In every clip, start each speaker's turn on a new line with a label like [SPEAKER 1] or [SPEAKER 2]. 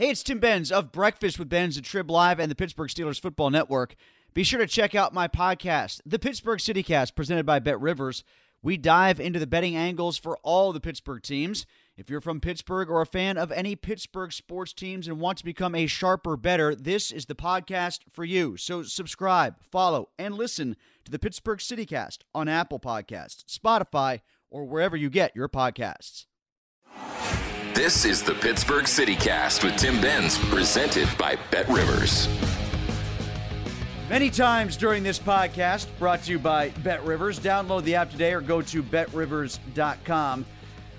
[SPEAKER 1] Hey, it's Tim Benz of Breakfast with Benz at Trib Live and the Pittsburgh Steelers Football Network. Be sure to check out my podcast, the Pittsburgh CityCast, presented by Bet Rivers. We dive into the betting angles for all the Pittsburgh teams. If you're from Pittsburgh or a fan of any Pittsburgh sports teams and want to become a sharper better, this is the podcast for you. So subscribe, follow, and listen to the Pittsburgh CityCast on Apple Podcasts, Spotify, or wherever you get your podcasts.
[SPEAKER 2] This is the Pittsburgh CityCast with Tim Benz, presented by Bet Rivers.
[SPEAKER 1] Many times during this podcast, brought to you by Bet Rivers. Download the app today or go to betrivers.com.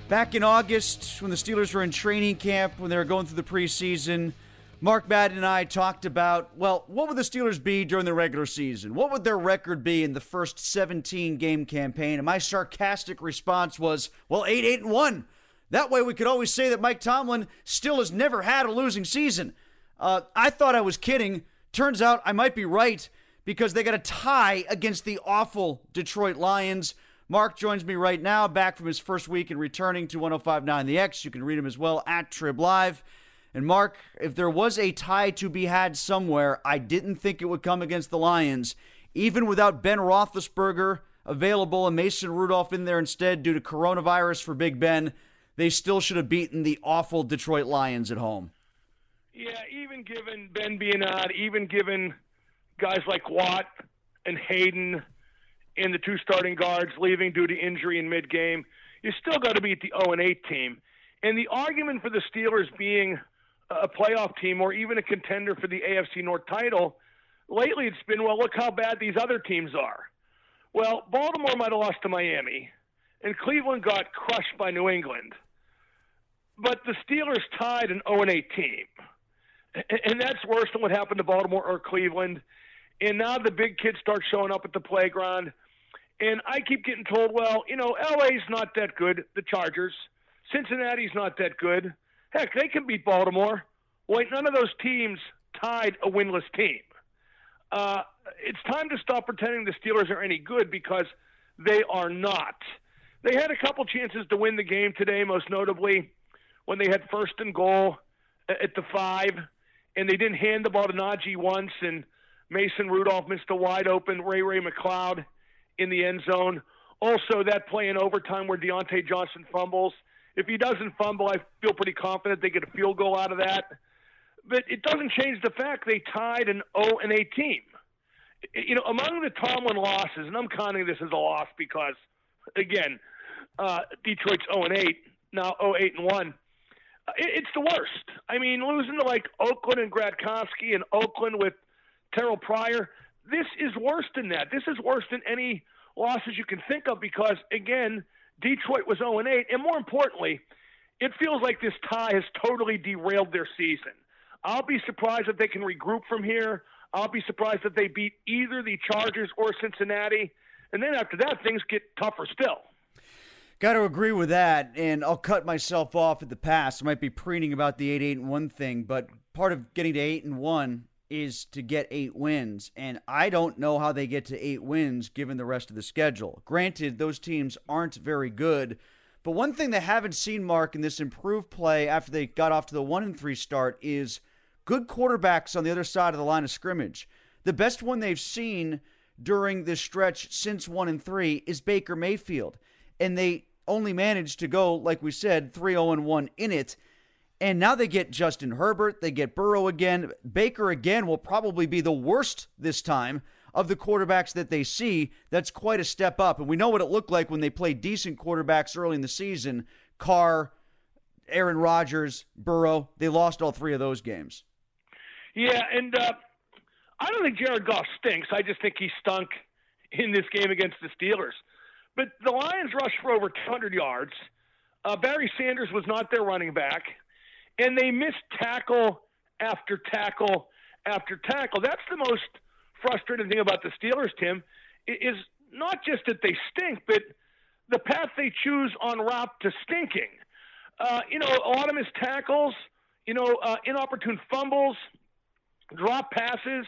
[SPEAKER 1] Back in August, when the Steelers were in training camp, when they were going through the preseason, Mark Madden and I talked about, well, what would the Steelers be during the regular season? What would their record be in the first 17 game campaign? And my sarcastic response was, well, 8 8 and 1. That way we could always say that Mike Tomlin still has never had a losing season. Uh, I thought I was kidding. Turns out I might be right because they got a tie against the awful Detroit Lions. Mark joins me right now, back from his first week and returning to 1059 The X. You can read him as well at Trib Live. And Mark, if there was a tie to be had somewhere, I didn't think it would come against the Lions, even without Ben Roethlisberger available and Mason Rudolph in there instead due to coronavirus for Big Ben they still should have beaten the awful Detroit Lions at home.
[SPEAKER 3] Yeah, even given Ben out, even given guys like Watt and Hayden and the two starting guards leaving due to injury in mid-game, you still got to beat the 0 and 8 team. And the argument for the Steelers being a playoff team or even a contender for the AFC North title, lately it's been, well, look how bad these other teams are. Well, Baltimore might have lost to Miami and Cleveland got crushed by New England. But the Steelers tied an 0 8 team. And that's worse than what happened to Baltimore or Cleveland. And now the big kids start showing up at the playground. And I keep getting told, well, you know, LA's not that good, the Chargers. Cincinnati's not that good. Heck, they can beat Baltimore. Wait, none of those teams tied a winless team. Uh, it's time to stop pretending the Steelers are any good because they are not. They had a couple chances to win the game today, most notably when they had first and goal at the five, and they didn't hand the ball to Najee once, and Mason Rudolph missed a wide open Ray Ray McCloud in the end zone. Also, that play in overtime where Diontae Johnson fumbles. If he doesn't fumble, I feel pretty confident they get a field goal out of that. But it doesn't change the fact they tied an 0 and 8 team. You know, among the Tomlin losses, and I'm counting this as a loss because, again, uh, Detroit's 0 and 8, now 0 8 and 1. Uh, it, it's the worst. I mean, losing to like Oakland and Gradkowski and Oakland with Terrell Pryor, this is worse than that. This is worse than any losses you can think of because, again, Detroit was 0 and 8. And more importantly, it feels like this tie has totally derailed their season. I'll be surprised if they can regroup from here. I'll be surprised if they beat either the Chargers or Cincinnati. And then after that, things get tougher still.
[SPEAKER 1] Got to agree with that, and I'll cut myself off at the pass. I might be preening about the eight eight and one thing, but part of getting to eight and one is to get eight wins, and I don't know how they get to eight wins given the rest of the schedule. Granted, those teams aren't very good, but one thing they haven't seen, Mark, in this improved play after they got off to the one and three start is good quarterbacks on the other side of the line of scrimmage. The best one they've seen during this stretch since one and three is Baker Mayfield, and they only managed to go, like we said, 3 0 1 in it. And now they get Justin Herbert, they get Burrow again. Baker again will probably be the worst this time of the quarterbacks that they see. That's quite a step up. And we know what it looked like when they played decent quarterbacks early in the season Carr, Aaron Rodgers, Burrow. They lost all three of those games.
[SPEAKER 3] Yeah, and uh, I don't think Jared Goff stinks. I just think he stunk in this game against the Steelers. But the Lions rushed for over 200 yards. Uh, Barry Sanders was not their running back, and they missed tackle after tackle after tackle. That's the most frustrating thing about the Steelers, Tim, is not just that they stink, but the path they choose on route to stinking. Uh, you know, a lot of missed tackles, you know, uh, inopportune fumbles, drop passes.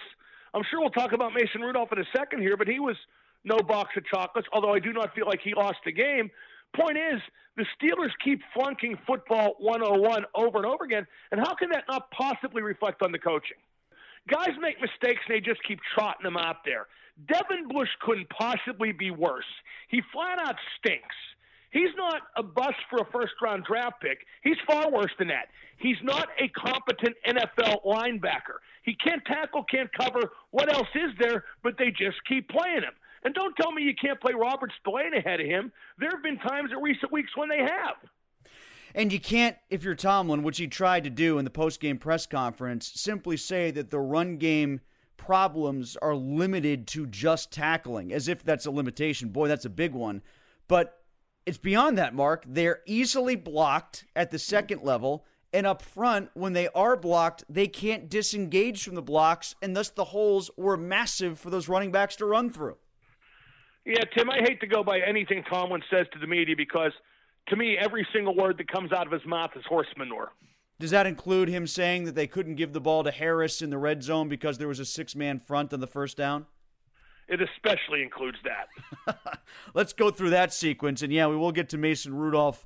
[SPEAKER 3] I'm sure we'll talk about Mason Rudolph in a second here, but he was – no box of chocolates, although I do not feel like he lost the game. point is, the Steelers keep flunking football 101 over and over again, and how can that not possibly reflect on the coaching? Guys make mistakes and they just keep trotting them out there. Devin Bush couldn't possibly be worse. He flat out stinks. He's not a bust for a first round draft pick. He's far worse than that. He's not a competent NFL linebacker. He can't tackle, can't cover. What else is there? But they just keep playing him. And don't tell me you can't play Robert Spillane ahead of him. There have been times in recent weeks when they have.
[SPEAKER 1] And you can't, if you're Tomlin, which he tried to do in the post-game press conference, simply say that the run game problems are limited to just tackling, as if that's a limitation. Boy, that's a big one. But it's beyond that, Mark. They're easily blocked at the second level. And up front, when they are blocked, they can't disengage from the blocks, and thus the holes were massive for those running backs to run through.
[SPEAKER 3] Yeah, Tim, I hate to go by anything Tomlin says to the media because to me, every single word that comes out of his mouth is horse manure.
[SPEAKER 1] Does that include him saying that they couldn't give the ball to Harris in the red zone because there was a six man front on the first down?
[SPEAKER 3] It especially includes that.
[SPEAKER 1] Let's go through that sequence. And yeah, we will get to Mason Rudolph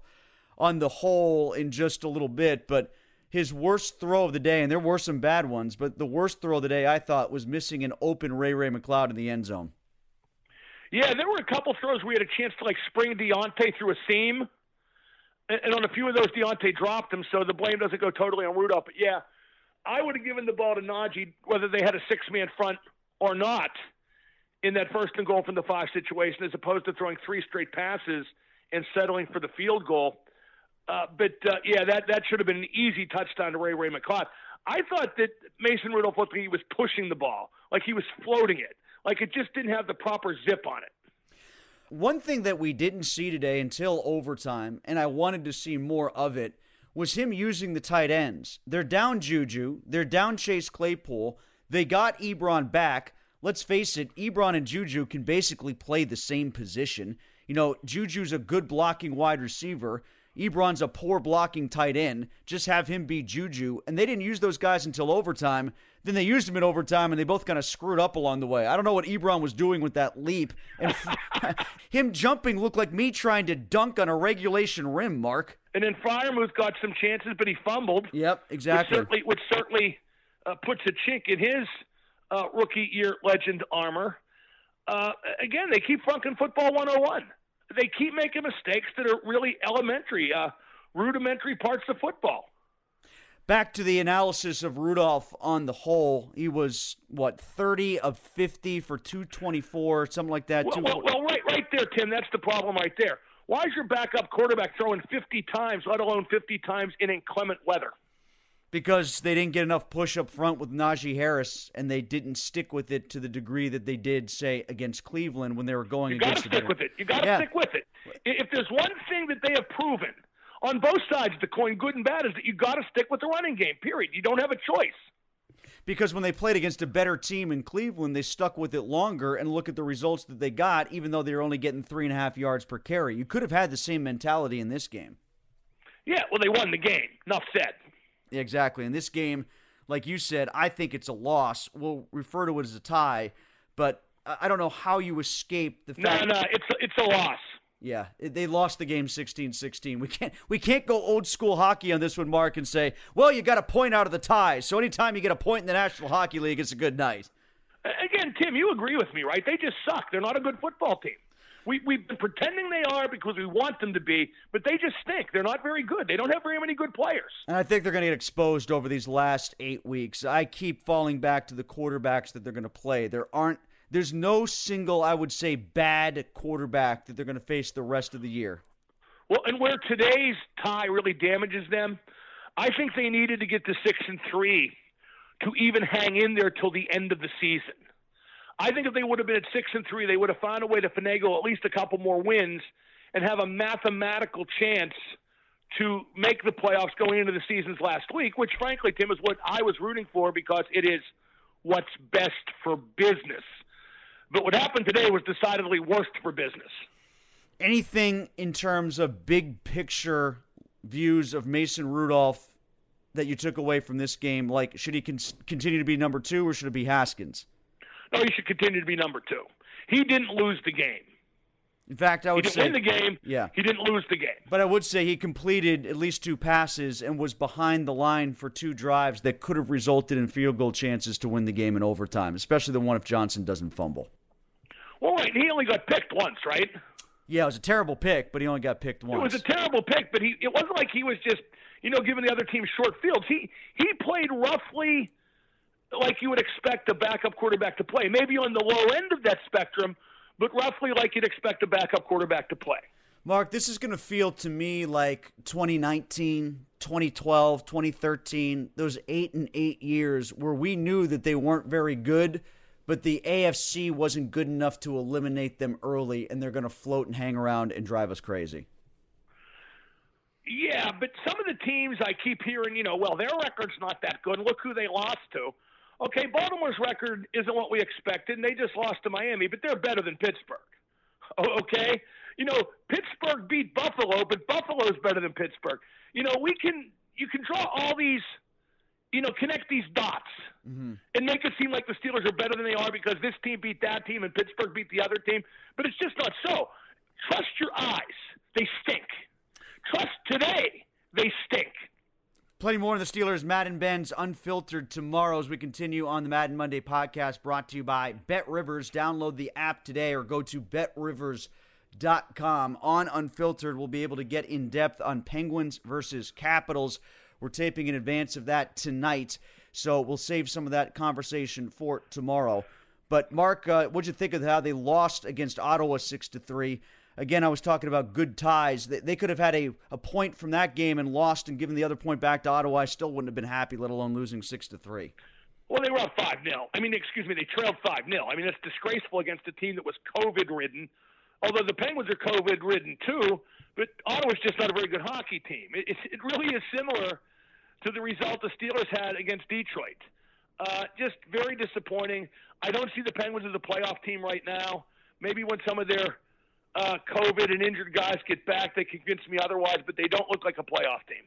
[SPEAKER 1] on the whole in just a little bit, but his worst throw of the day, and there were some bad ones, but the worst throw of the day I thought was missing an open Ray Ray McCloud in the end zone.
[SPEAKER 3] Yeah, there were a couple throws where we had a chance to like spring Diontae through a seam, and, and on a few of those Diontae dropped him, so the blame doesn't go totally on Rudolph. But yeah, I would have given the ball to Najee whether they had a six man front or not in that first and goal from the five situation, as opposed to throwing three straight passes and settling for the field goal. Uh, but uh, yeah, that that should have been an easy touchdown to Ray Ray McCloud. I thought that Mason Rudolph looked like he was pushing the ball, like he was floating it, like it just didn't have the proper zip on it.
[SPEAKER 1] One thing that we didn't see today until overtime, and I wanted to see more of it, was him using the tight ends. They're down Juju, they're down Chase Claypool. They got Ebron back. Let's face it, Ebron and Juju can basically play the same position. You know, Juju's a good blocking wide receiver. Ebron's a poor blocking tight end. Just have him be Juju. And they didn't use those guys until overtime. Then they used him in overtime, and they both kind of screwed up along the way. I don't know what Ebron was doing with that leap. And him jumping looked like me trying to dunk on a regulation rim, Mark.
[SPEAKER 3] And then Freiermuth got some chances, but he fumbled.
[SPEAKER 1] Yep, exactly.
[SPEAKER 3] Which certainly, which certainly uh, puts a chink in his uh, rookie year legend armor. Uh, again, they keep flunking football 101 they keep making mistakes that are really elementary, uh, rudimentary parts of football.
[SPEAKER 1] Back to the analysis of Rudolph on the whole, he was what thirty of fifty for two twenty four, something like that.
[SPEAKER 3] Well, well, well, right, right there, Tim. That's the problem right there. Why is your backup quarterback throwing fifty times, let alone fifty times in inclement weather?
[SPEAKER 1] Because they didn't get enough push up front with Najee Harris, and they didn't stick with it to the degree that they did, say, against Cleveland when they were going
[SPEAKER 3] you
[SPEAKER 1] against.
[SPEAKER 3] You got to stick with it. You got to yeah. stick with it. If there's one thing that they have proven on both sides of the coin, good and bad, is that you got to stick with the running game. Period. You don't have a choice.
[SPEAKER 1] Because when they played against a better team in Cleveland, they stuck with it longer and look at the results that they got, even though they were only getting three and a half yards per carry. You could have had the same mentality in this game.
[SPEAKER 3] Yeah, well, they won the game. Enough said.
[SPEAKER 1] Exactly. In this game, like you said, I think it's a loss. We'll refer to it as a tie, but I don't know how you escape the fact.
[SPEAKER 3] No, no, it's a, it's a loss.
[SPEAKER 1] Yeah, they lost the game 16-16. We can't we can't go old school hockey on this one, Mark, and say, well, you got a point out of the tie. So anytime you get a point in the National Hockey League, it's a good night.
[SPEAKER 3] Again, Tim, you agree with me, right? They just suck. They're not a good football team. We, we've been pretending they are because we want them to be, but they just stink. They're not very good. They don't have very many good players.
[SPEAKER 1] And I think they're going to get exposed over these last eight weeks. I keep falling back to the quarterbacks that they're going to play. There aren't. There's no single, I would say, bad quarterback that they're going to face the rest of the year.
[SPEAKER 3] Well, and where today's tie really damages them, I think they needed to get to six and three to even hang in there till the end of the season. I think if they would have been at six and three, they would have found a way to finagle at least a couple more wins and have a mathematical chance to make the playoffs going into the season's last week, which frankly, Tim, is what I was rooting for because it is what's best for business. But what happened today was decidedly worst for business.
[SPEAKER 1] Anything in terms of big picture views of Mason Rudolph that you took away from this game? Like, should he con- continue to be number two or should it be Haskins?
[SPEAKER 3] No, he should continue to be number two. He didn't lose the game.
[SPEAKER 1] In fact, I
[SPEAKER 3] He
[SPEAKER 1] would
[SPEAKER 3] didn't
[SPEAKER 1] say
[SPEAKER 3] win the game.
[SPEAKER 1] Yeah.
[SPEAKER 3] He didn't lose the game.
[SPEAKER 1] But I would say he completed at least two passes and was behind the line for two drives that could have resulted in field goal chances to win the game in overtime, especially the one if Johnson doesn't fumble.
[SPEAKER 3] Well, right. He only got picked once, right?
[SPEAKER 1] Yeah, it was a terrible pick, but he only got picked once.
[SPEAKER 3] It was a terrible pick, but he it wasn't like he was just you know giving the other team short fields. He he played roughly like you would expect a backup quarterback to play. Maybe on the low end of that spectrum, but roughly like you'd expect a backup quarterback to play.
[SPEAKER 1] Mark, this is going to feel to me like 2019, 2012, 2013, those eight and eight years where we knew that they weren't very good, but the AFC wasn't good enough to eliminate them early, and they're going to float and hang around and drive us crazy.
[SPEAKER 3] Yeah, but some of the teams I keep hearing, you know, well, their record's not that good. Look who they lost to. Okay, Baltimore's record isn't what we expected, and they just lost to Miami, but they're better than Pittsburgh. Okay? You know, Pittsburgh beat Buffalo, but Buffalo's better than Pittsburgh. You know, we can you can draw all these you know, connect these dots mm-hmm. and make it seem like the Steelers are better than they are because this team beat that team and Pittsburgh beat the other team. But it's just not so. Trust your eyes. They stink. Trust today. They stink.
[SPEAKER 1] Plenty more of the Steelers, Madden Benz Unfiltered tomorrow as we continue on the Madden Monday podcast brought to you by Bet Rivers. Download the app today or go to betrivers.com. On Unfiltered, we'll be able to get in depth on Penguins versus Capitals. We're taping in advance of that tonight, so we'll save some of that conversation for tomorrow. But Mark, uh, what'd you think of how they lost against Ottawa six to three? Again, I was talking about good ties. They, they could have had a, a point from that game and lost and given the other point back to Ottawa. I still wouldn't have been happy, let alone losing six to three.
[SPEAKER 3] Well, they were up 5 0. I mean, excuse me, they trailed 5 0. I mean, that's disgraceful against a team that was COVID ridden, although the Penguins are COVID ridden too, but Ottawa's just not a very good hockey team. It, it, it really is similar to the result the Steelers had against Detroit. Uh, just very disappointing. I don't see the Penguins as a playoff team right now. Maybe when some of their uh, COVID and injured guys get back, they convince me otherwise, but they don't look like a playoff team.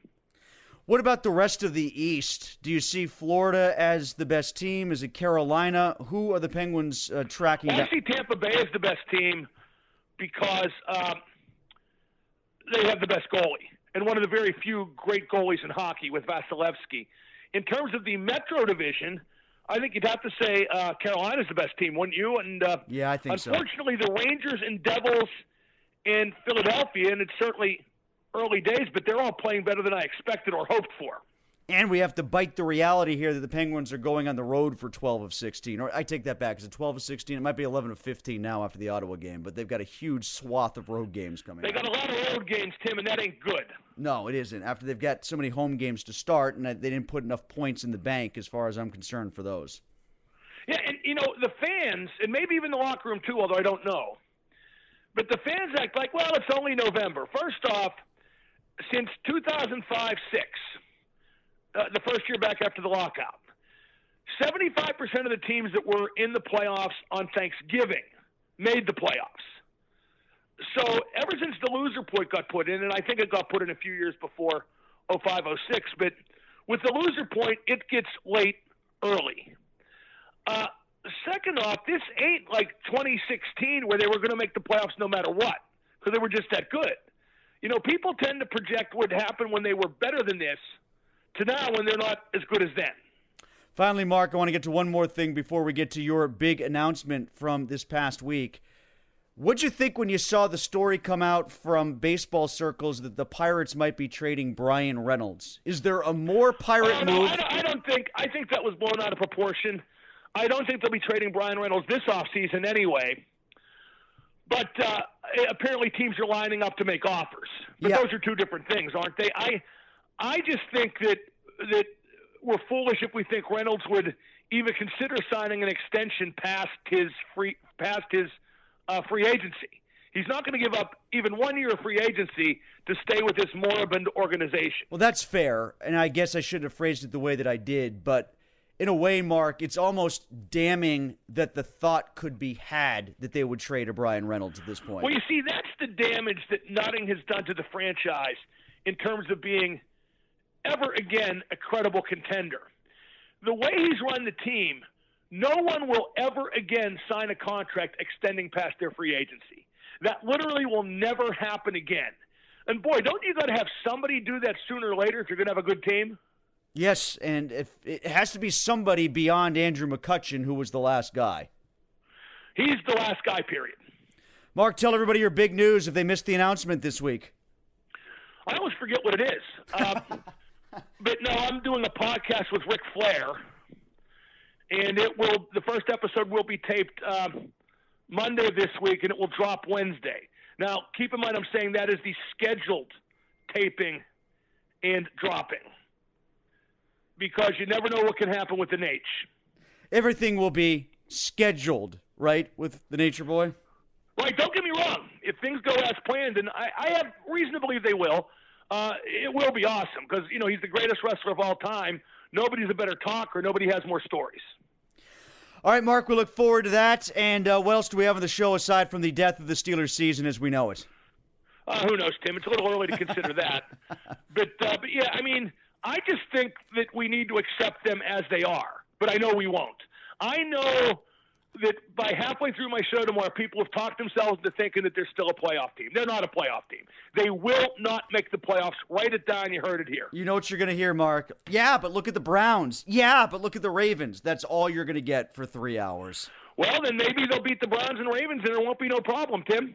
[SPEAKER 1] What about the rest of the East? Do you see Florida as the best team? Is it Carolina? Who are the Penguins uh, tracking?
[SPEAKER 3] I see Tampa Bay as the best team because um, they have the best goalie and one of the very few great goalies in hockey with Vasilevskiy. In terms of the Metro Division, I think you'd have to say uh, Carolina's the best team, wouldn't you? And uh,
[SPEAKER 1] Yeah, I think so.
[SPEAKER 3] unfortunately, the Rangers and Devils in Philadelphia, and it's certainly early days, but they're all playing better than I expected or hoped for.
[SPEAKER 1] And we have to bite the reality here that the Penguins are going on the road for 12 of 16. Or I take that back. Is it 12 of 16? It might be 11 of 15 now after the Ottawa game, but they've got a huge swath of road games coming
[SPEAKER 3] They got a lot of road games, Tim, and that ain't good.
[SPEAKER 1] No, it isn't. After they've got so many home games to start, and they didn't put enough points in the bank, as far as I'm concerned, for those.
[SPEAKER 3] Yeah, and you know the fans, and maybe even the locker room too, although I don't know. But the fans act like, well, it's only November. First off, since 2005 6, uh, the first year back after the lockout, 75% of the teams that were in the playoffs on Thanksgiving made the playoffs. So ever since the loser point got put in, and I think it got put in a few years before 05 06, but with the loser point, it gets late early. Uh, second off, this ain't like 2016 where they were going to make the playoffs no matter what because they were just that good. You know, people tend to project what happened when they were better than this to now when they're not as good as then.
[SPEAKER 1] Finally, Mark, I want to get to one more thing before we get to your big announcement from this past week. What'd you think when you saw the story come out from baseball circles that the Pirates might be trading Bryan Reynolds? Is there a more pirate
[SPEAKER 3] Oh, no,
[SPEAKER 1] move?
[SPEAKER 3] I, don't, think. I think that was blown out of proportion. I don't think they'll be trading Bryan Reynolds this offseason anyway. But uh, apparently, teams are lining up to make offers. But
[SPEAKER 1] Yeah.
[SPEAKER 3] those are two different things, aren't they? I, I just think that that we're foolish if we think Reynolds would even consider signing an extension past his free past his uh, free agency. He's not going to give up even one year of free agency to stay with this moribund organization.
[SPEAKER 1] Well, that's fair, and I guess I shouldn't have phrased it the way that I did, but in a way, Mark, it's almost damning that the thought could be had that they would trade a Bryan Reynolds at this point.
[SPEAKER 3] Well, you see, that's the damage that Nutting has done to the franchise in terms of being ever again a credible contender. The way he's run the team, no one will ever again sign a contract extending past their free agency. That literally will never happen again. And boy, don't you got to have somebody do that sooner or later if you're going to have a good team?
[SPEAKER 1] Yes, and if it has to be somebody beyond Andrew McCutchen, who was the last guy.
[SPEAKER 3] He's the last guy. Period.
[SPEAKER 1] Mark, tell everybody your big news if they missed the announcement this week.
[SPEAKER 3] I always forget what it is. Uh, but no, I'm doing a podcast with Ric Flair, and it will. The first episode will be taped um, Monday this week, and it will drop Wednesday. Now, keep in mind, I'm saying that is the scheduled taping and dropping because you never know what can happen with the Nate.
[SPEAKER 1] Everything will be scheduled, right, with the Nature Boy?
[SPEAKER 3] Right. Don't get me wrong. If things go as planned, and I, I have reason to believe they will, uh, it will be awesome because, you know, he's the greatest wrestler of all time. Nobody's a better talker. Nobody has more stories.
[SPEAKER 1] All right, Mark, we look forward to that. And uh, what else do we have on the show aside from the death of the Steelers season as we know it?
[SPEAKER 3] Uh, who knows, Tim? It's a little early to consider that. But, uh, but yeah, I mean, I just think that we need to accept them as they are. But I know we won't. I know that by halfway through my show tomorrow, people have talked themselves into thinking that they're still a playoff team. They're not a playoff team. They will not make the playoffs. Write it down. You heard it here.
[SPEAKER 1] You know what you're going to hear, Mark? Yeah, but look at the Browns. Yeah, but look at the Ravens. That's all you're going to get for three hours.
[SPEAKER 3] Well, then maybe they'll beat the Browns and Ravens, and there won't be no problem, Tim.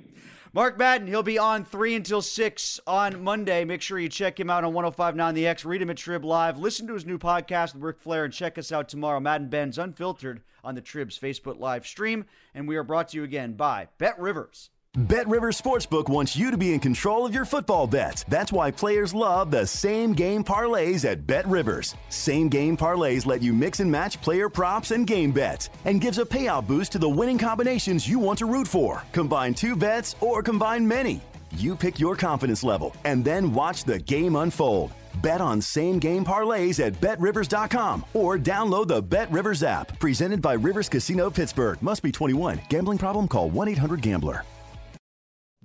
[SPEAKER 1] Mark Madden, he'll be on 3 until 6 on Monday. Make sure you check him out on 1059 The X. Read him at Trib Live. Listen to his new podcast with Ric Flair and check us out tomorrow. Madden Benz Unfiltered on the Trib's Facebook live stream. And we are brought to you again by Bet Rivers.
[SPEAKER 4] Bet Rivers Sportsbook wants you to be in control of your football bets. That's why players love the same game parlays at Bet Rivers. Same game parlays let you mix and match player props and game bets and gives a payout boost to the winning combinations you want to root for. Combine two bets or combine many. You pick your confidence level and then watch the game unfold. Bet on same game parlays at betrivers.com or download the Bet Rivers app. Presented by Rivers Casino Pittsburgh. Must be 21. Gambling problem? Call 1 800 Gambler.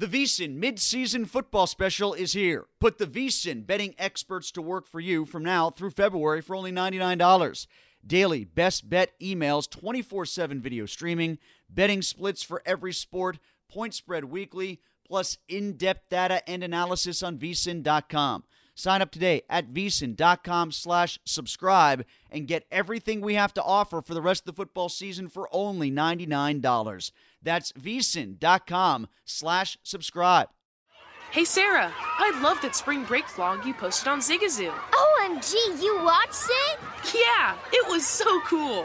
[SPEAKER 1] The VSIN mid-season football special is here. Put the VSIN betting experts to work for you from now through February for only $99. Daily best bet emails, 24/7 video streaming, betting splits for every sport, point spread weekly, plus in-depth data and analysis on vsin.com. Sign up today at vsin.com slash subscribe and get everything we have to offer for the rest of the football season for only $99. That's vsin.com slash subscribe.
[SPEAKER 5] Hey Sarah, I love that spring break vlog you posted on Zigazoo.
[SPEAKER 6] OMG, you watched it?
[SPEAKER 5] Yeah, it was so cool.